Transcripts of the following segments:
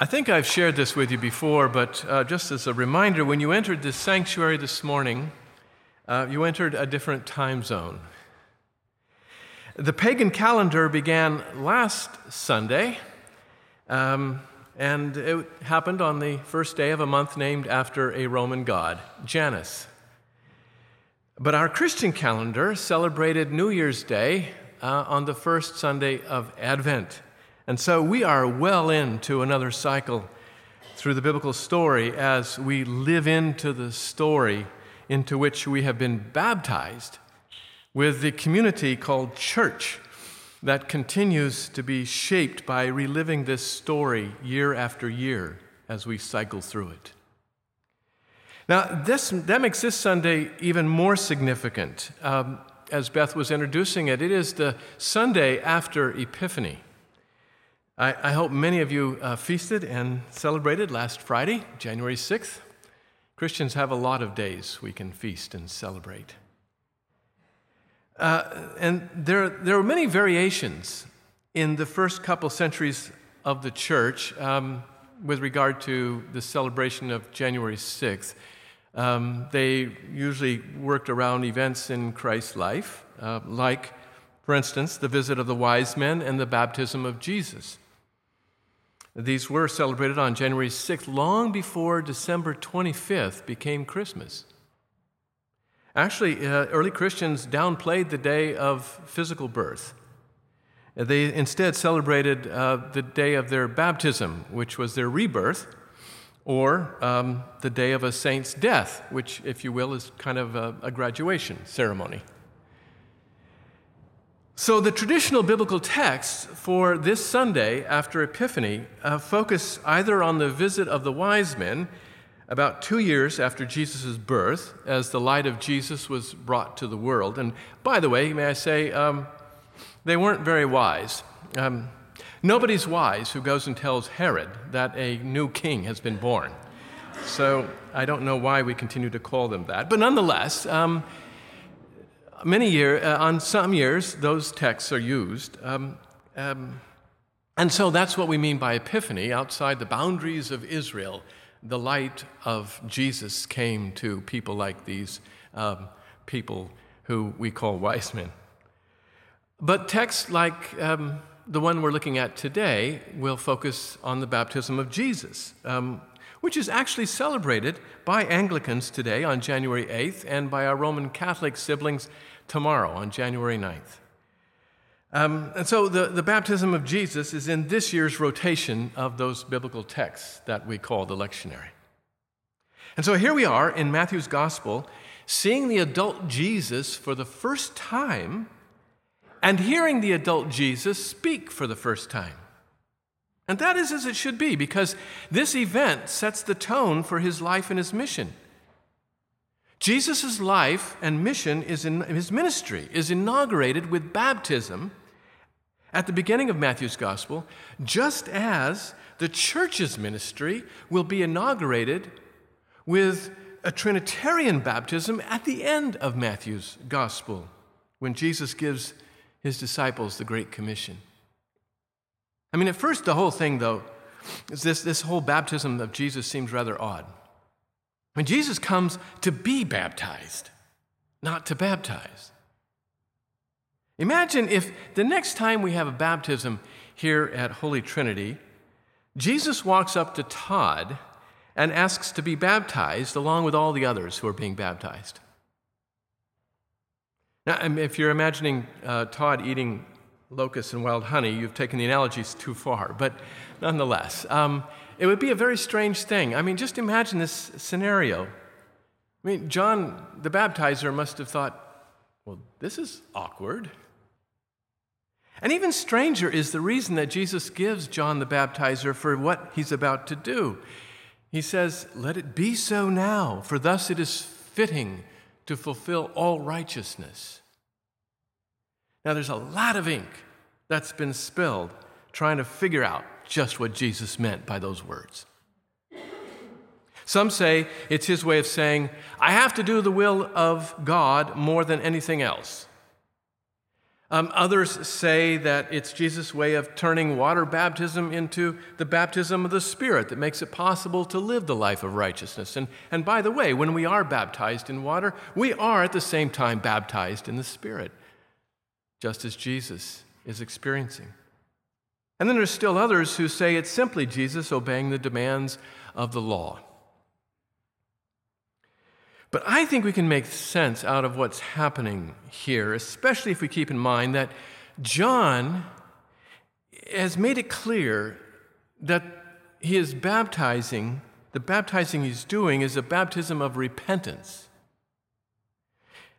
I think I've shared this with you before, but uh, just as a reminder, when you entered this sanctuary this morning, uh, you entered a different time zone. The pagan calendar began last Sunday, um, and it happened on the first day of a month named after a Roman god, Janus. But our Christian calendar celebrated New Year's Day uh, on the first Sunday of Advent. And so we are well into another cycle through the biblical story as we live into the story into which we have been baptized with the community called church that continues to be shaped by reliving this story year after year as we cycle through it. Now, this, that makes this Sunday even more significant. Um, as Beth was introducing it, it is the Sunday after Epiphany. I, I hope many of you uh, feasted and celebrated last Friday, January 6th. Christians have a lot of days we can feast and celebrate. Uh, and there, there are many variations in the first couple centuries of the church um, with regard to the celebration of January 6th. Um, they usually worked around events in Christ's life, uh, like, for instance, the visit of the wise men and the baptism of Jesus. These were celebrated on January 6th, long before December 25th became Christmas. Actually, uh, early Christians downplayed the day of physical birth. They instead celebrated uh, the day of their baptism, which was their rebirth, or um, the day of a saint's death, which, if you will, is kind of a, a graduation ceremony. So, the traditional biblical texts for this Sunday after Epiphany uh, focus either on the visit of the wise men about two years after Jesus' birth, as the light of Jesus was brought to the world. And by the way, may I say, um, they weren't very wise. Um, nobody's wise who goes and tells Herod that a new king has been born. So, I don't know why we continue to call them that. But nonetheless, um, many years, uh, on some years, those texts are used. Um, um, and so that's what we mean by epiphany. Outside the boundaries of Israel, the light of Jesus came to people like these um, people who we call wise men. But texts like um, the one we're looking at today will focus on the baptism of Jesus, um, which is actually celebrated by Anglicans today on January 8th and by our Roman Catholic siblings tomorrow on January 9th. Um, and so the, the baptism of Jesus is in this year's rotation of those biblical texts that we call the lectionary. And so here we are in Matthew's gospel, seeing the adult Jesus for the first time and hearing the adult Jesus speak for the first time. And that is as it should be, because this event sets the tone for his life and his mission. Jesus' life and mission is in his ministry is inaugurated with baptism at the beginning of Matthew's gospel, just as the church's ministry will be inaugurated with a Trinitarian baptism at the end of Matthew's gospel when Jesus gives his disciples the Great Commission. I mean, at first, the whole thing, though, is this, this whole baptism of Jesus seems rather odd. When Jesus comes to be baptized, not to baptize. Imagine if the next time we have a baptism here at Holy Trinity, Jesus walks up to Todd and asks to be baptized along with all the others who are being baptized. Now, if you're imagining uh, Todd eating locusts and wild honey, you've taken the analogies too far, but nonetheless. Um, it would be a very strange thing. I mean, just imagine this scenario. I mean, John the baptizer must have thought, well, this is awkward. And even stranger is the reason that Jesus gives John the baptizer for what he's about to do. He says, Let it be so now, for thus it is fitting to fulfill all righteousness. Now, there's a lot of ink that's been spilled trying to figure out just what Jesus meant by those words. Some say it's his way of saying, I have to do the will of God more than anything else. Um, others say that it's Jesus' way of turning water baptism into the baptism of the Spirit that makes it possible to live the life of righteousness. And, and by the way, when we are baptized in water, we are at the same time baptized in the Spirit, just as Jesus is experiencing. And then there's still others who say it's simply Jesus obeying the demands of the law. But I think we can make sense out of what's happening here, especially if we keep in mind that John has made it clear that he is baptizing, the baptizing he's doing is a baptism of repentance,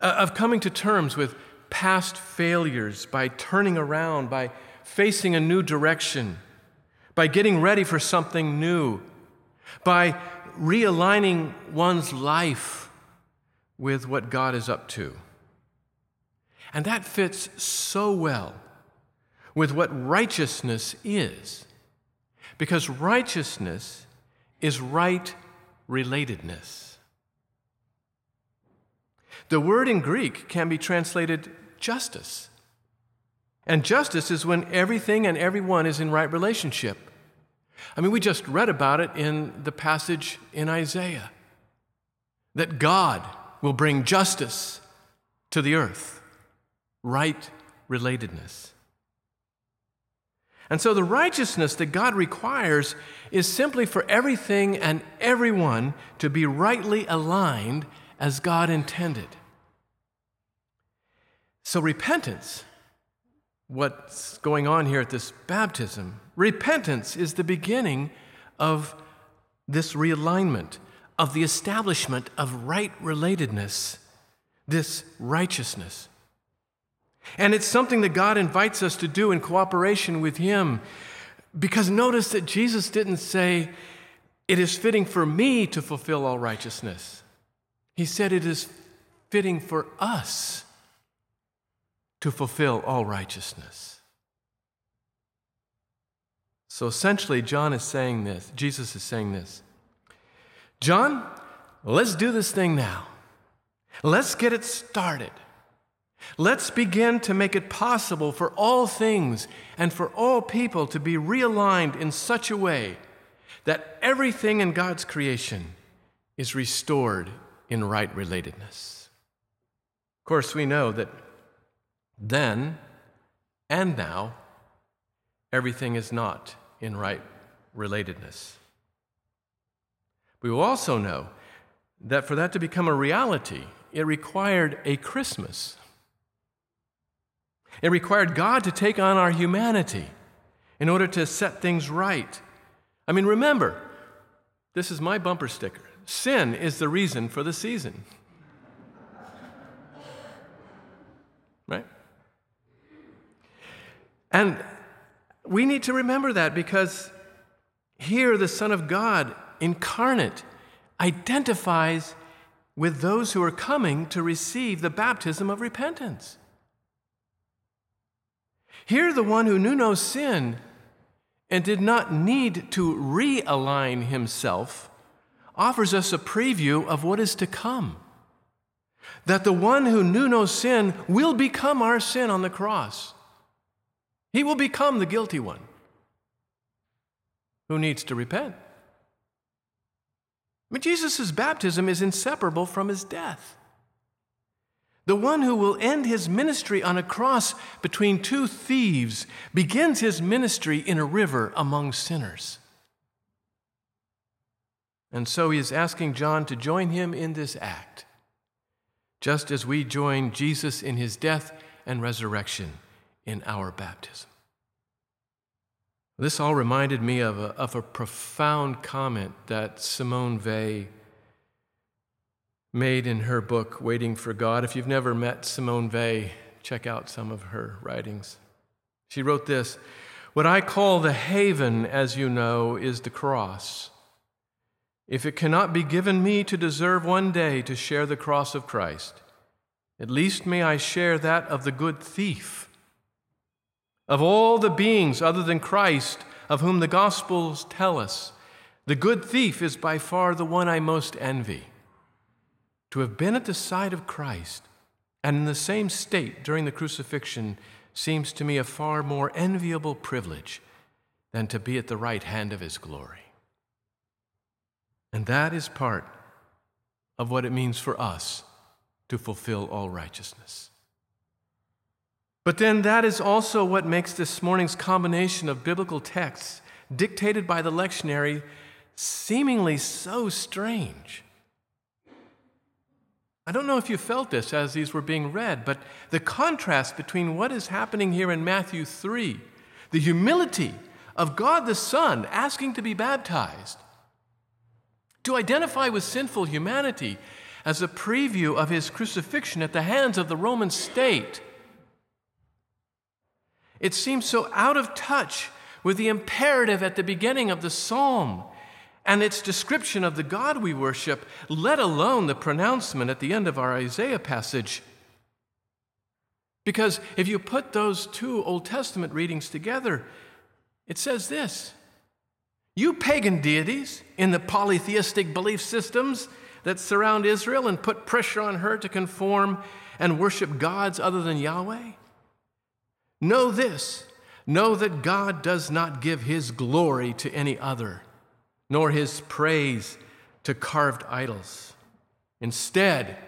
uh, of coming to terms with past failures by turning around, by facing a new direction, by getting ready for something new, by realigning one's life with what God is up to. And that fits so well with what righteousness is, because righteousness is right relatedness. The word in Greek can be translated justice. And justice is when everything and everyone is in right relationship. I mean, we just read about it in the passage in Isaiah that God will bring justice to the earth, right relatedness. And so the righteousness that God requires is simply for everything and everyone to be rightly aligned as God intended. So repentance, what's going on here at this baptism, repentance is the beginning of this realignment of the establishment of right relatedness, this righteousness. And it's something that God invites us to do in cooperation with Him. Because notice that Jesus didn't say, It is fitting for me to fulfill all righteousness. He said, It is fitting for us to fulfill all righteousness. So essentially, John is saying this, Jesus is saying this. John, let's do this thing now. Let's get it started. Let's begin to make it possible for all things and for all people to be realigned in such a way that everything in God's creation is restored in right relatedness. Of course, we know that then and now, everything is not in right relatedness. We will also know that for that to become a reality, it required a Christmas. It required God to take on our humanity in order to set things right. I mean, remember, this is my bumper sticker sin is the reason for the season. Right? And we need to remember that because here the Son of God incarnate, identifies with those who are coming to receive the baptism of repentance. Here, the one who knew no sin and did not need to realign himself offers us a preview of what is to come. That the one who knew no sin will become our sin on the cross. He will become the guilty one who needs to repent. But Jesus' baptism is inseparable from his death. The one who will end his ministry on a cross between two thieves begins his ministry in a river among sinners. And so he is asking John to join him in this act, just as we join Jesus in his death and resurrection in our baptism. This all reminded me of a, of a profound comment that Simone Weil made in her book, Waiting for God. If you've never met Simone Weil, check out some of her writings. She wrote this What I call the haven, as you know, is the cross. If it cannot be given me to deserve one day to share the cross of Christ, at least may I share that of the good thief of all the beings other than Christ, of whom the Gospels tell us, the good thief is by far the one I most envy. To have been at the side of Christ, and in the same state during the crucifixion seems to me a far more enviable privilege than to be at the right hand of his glory. And that is part of what it means for us to fulfill all righteousness. But then that is also what makes this morning's combination of biblical texts dictated by the lectionary seemingly so strange. I don't know if you felt this as these were being read, but the contrast between what is happening here in Matthew 3, the humility of God the Son asking to be baptized, to identify with sinful humanity as a preview of his crucifixion at the hands of the Roman state. It seems so out of touch with the imperative at the beginning of the psalm and its description of the God we worship, let alone the pronouncement at the end of our Isaiah passage. Because if you put those two Old Testament readings together, it says this You pagan deities in the polytheistic belief systems that surround Israel and put pressure on her to conform and worship gods other than Yahweh, know this know that God does not give his glory to any other nor his praise to carved idols. Instead,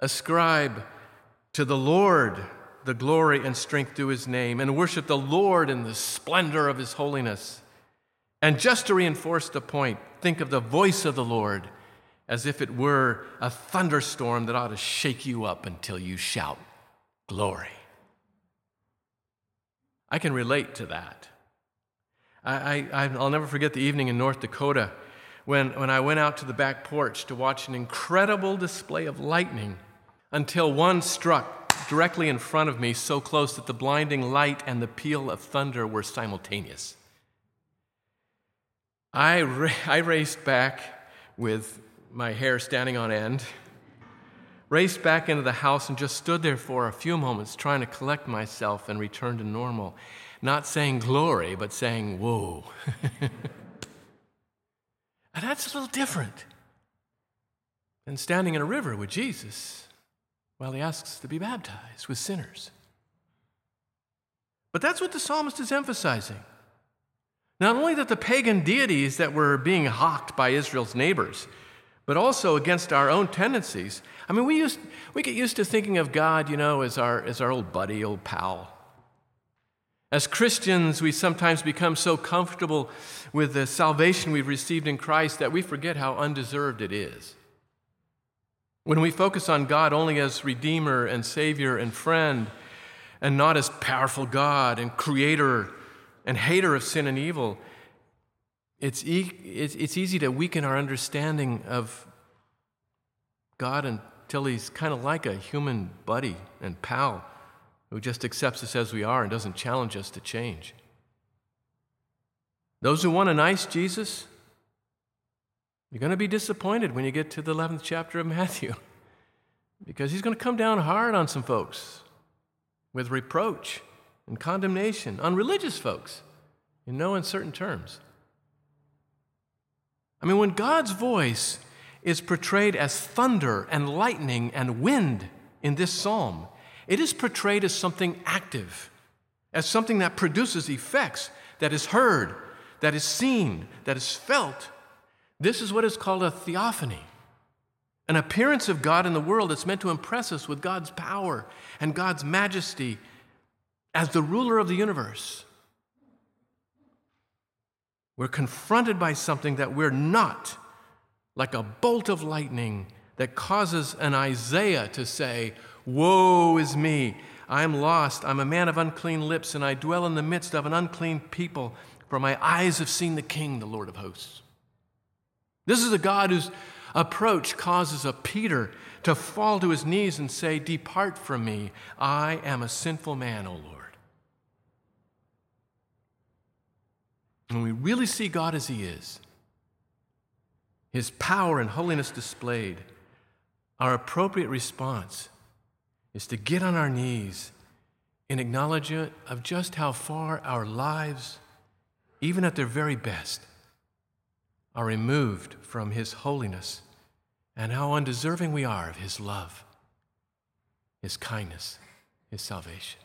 ascribe to the Lord the glory and strength due his name, and worship the Lord in the splendor of his holiness. And just to reinforce the point, think of the voice of the Lord as if it were a thunderstorm that ought to shake you up until you shout, Glory. I can relate to that. I, I, I'll never forget the evening in North Dakota when, when I went out to the back porch to watch an incredible display of lightning until one struck directly in front of me so close that the blinding light and the peal of thunder were simultaneous. I, ra- I raced back with my hair standing on end, raced back into the house and just stood there for a few moments trying to collect myself and return to normal not saying glory, but saying whoa. and that's a little different than standing in a river with Jesus while he asks to be baptized with sinners. But that's what the psalmist is emphasizing. Not only that the pagan deities that were being hawked by Israel's neighbors, but also against our own tendencies. I mean, we, used, we get used to thinking of God, you know, as our, as our old buddy, old pal. As Christians, we sometimes become so comfortable with the salvation we've received in Christ that we forget how undeserved it is. When we focus on God only as Redeemer and Savior and friend, and not as powerful God and Creator and hater of sin and evil, it's, e- it's easy to weaken our understanding of God until He's kind of like a human buddy and pal who just accepts us as we are and doesn't challenge us to change. Those who want a nice Jesus, you're going to be disappointed when you get to the 11th chapter of Matthew because he's going to come down hard on some folks with reproach and condemnation on religious folks in no uncertain terms. I mean, when God's voice is portrayed as thunder and lightning and wind in this psalm, it is portrayed as something active, as something that produces effects, that is heard, that is seen, that is felt. This is what is called a theophany an appearance of God in the world that's meant to impress us with God's power and God's majesty as the ruler of the universe. We're confronted by something that we're not, like a bolt of lightning that causes an Isaiah to say, Woe is me! I am lost. I'm a man of unclean lips, and I dwell in the midst of an unclean people, for my eyes have seen the King, the Lord of hosts. This is a God whose approach causes a Peter to fall to his knees and say, Depart from me. I am a sinful man, O Lord. When we really see God as he is, his power and holiness displayed, our appropriate response is to get on our knees in acknowledgement of just how far our lives, even at their very best, are removed from His holiness and how undeserving we are of His love. His kindness, His salvation.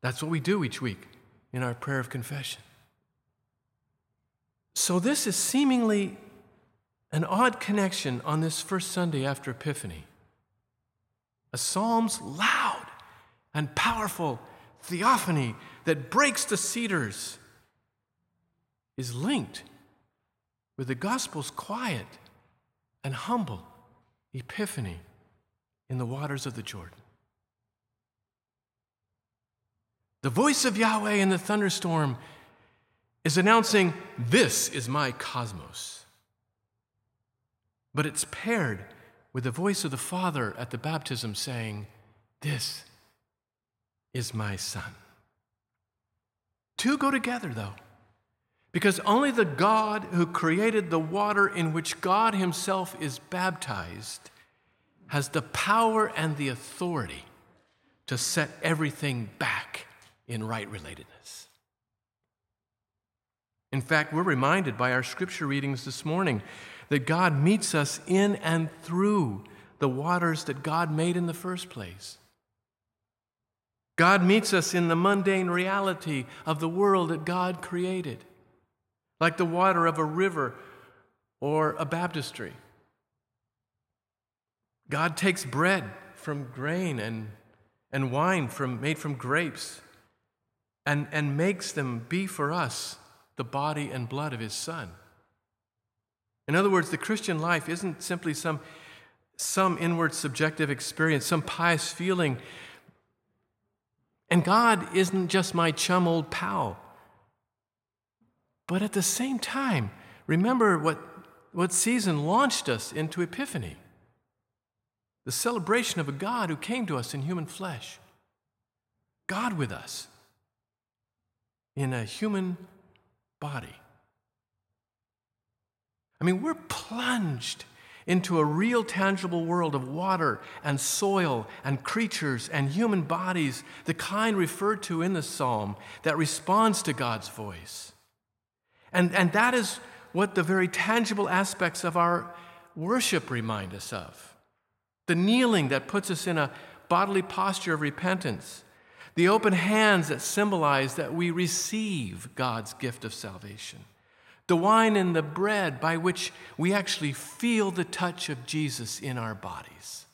That's what we do each week in our prayer of confession. So, this is seemingly an odd connection on this first Sunday after Epiphany. A psalm's loud and powerful theophany that breaks the cedars is linked with the gospel's quiet and humble epiphany in the waters of the Jordan. The voice of Yahweh in the thunderstorm is announcing, This is my cosmos. But it's paired with the voice of the Father at the baptism saying, This is my Son. Two go together, though, because only the God who created the water in which God Himself is baptized has the power and the authority to set everything back in right relatedness. In fact, we're reminded by our scripture readings this morning that God meets us in and through the waters that God made in the first place. God meets us in the mundane reality of the world that God created, like the water of a river or a baptistry. God takes bread from grain and, and wine from, made from grapes and, and makes them be for us the body and blood of his Son. In other words, the Christian life isn't simply some, some inward subjective experience, some pious feeling. And God isn't just my chum old pal. But at the same time, remember what, what season launched us into Epiphany the celebration of a God who came to us in human flesh. God with us in a human body. I mean, we're plunged into a real tangible world of water and soil and creatures and human bodies, the kind referred to in the psalm that responds to God's voice. And, and that is what the very tangible aspects of our worship remind us of. The kneeling that puts us in a bodily posture of repentance, the open hands that symbolize that we receive God's gift of salvation the wine and the bread by which we actually feel the touch of Jesus in our bodies.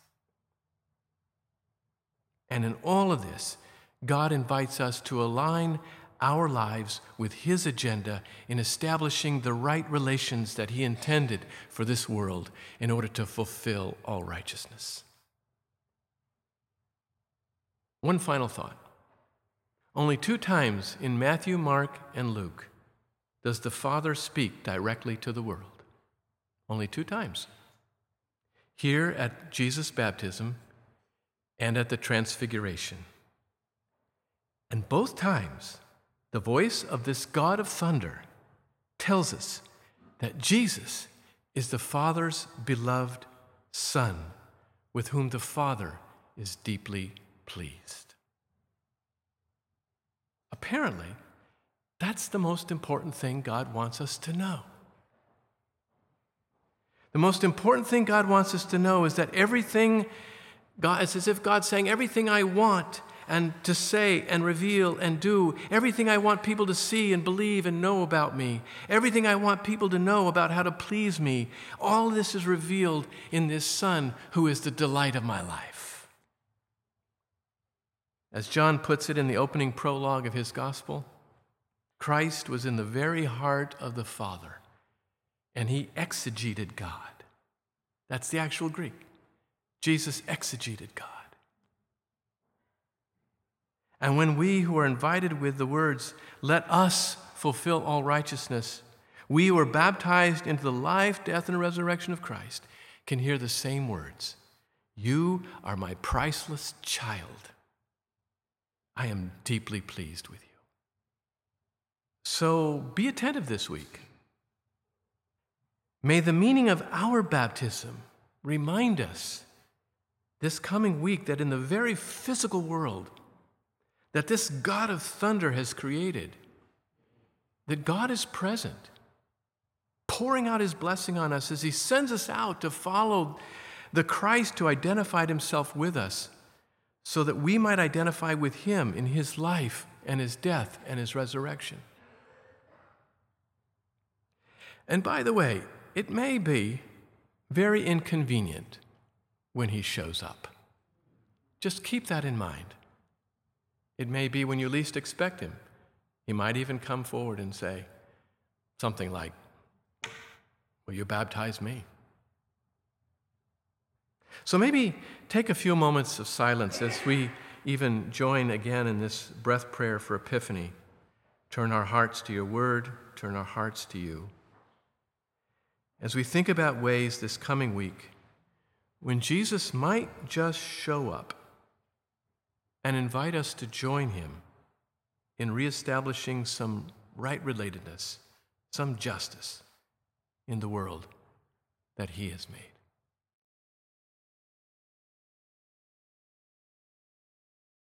And in all of this, God invites us to align our lives with His agenda in establishing the right relations that He intended for this world in order to fulfill all righteousness. One final thought. Only two times in Matthew, Mark, and Luke does the Father speak directly to the world? Only two times. Here at Jesus' baptism and at the Transfiguration. And both times, the voice of this God of thunder tells us that Jesus is the Father's beloved Son, with whom the Father is deeply pleased. Apparently, that's the most important thing God wants us to know. The most important thing God wants us to know is that everything, God, it's as if God's saying, everything I want and to say and reveal and do, everything I want people to see and believe and know about me, everything I want people to know about how to please me, all this is revealed in this Son who is the delight of my life. As John puts it in the opening prologue of his gospel, Christ was in the very heart of the Father, and he exegeted God. That's the actual Greek. Jesus exegeted God. And when we who are invited with the words, let us fulfill all righteousness, we who are baptized into the life, death, and resurrection of Christ can hear the same words You are my priceless child. I am deeply pleased with you. So be attentive this week. May the meaning of our baptism remind us this coming week that in the very physical world that this God of thunder has created, that God is present, pouring out his blessing on us as he sends us out to follow the Christ who identified himself with us so that we might identify with him in his life and his death and his resurrection. And by the way, it may be very inconvenient when he shows up. Just keep that in mind. It may be when you least expect him. He might even come forward and say something like, Will you baptize me? So maybe take a few moments of silence as we even join again in this breath prayer for Epiphany. Turn our hearts to your word, turn our hearts to you. As we think about ways this coming week when Jesus might just show up and invite us to join him in reestablishing some right relatedness, some justice in the world that he has made.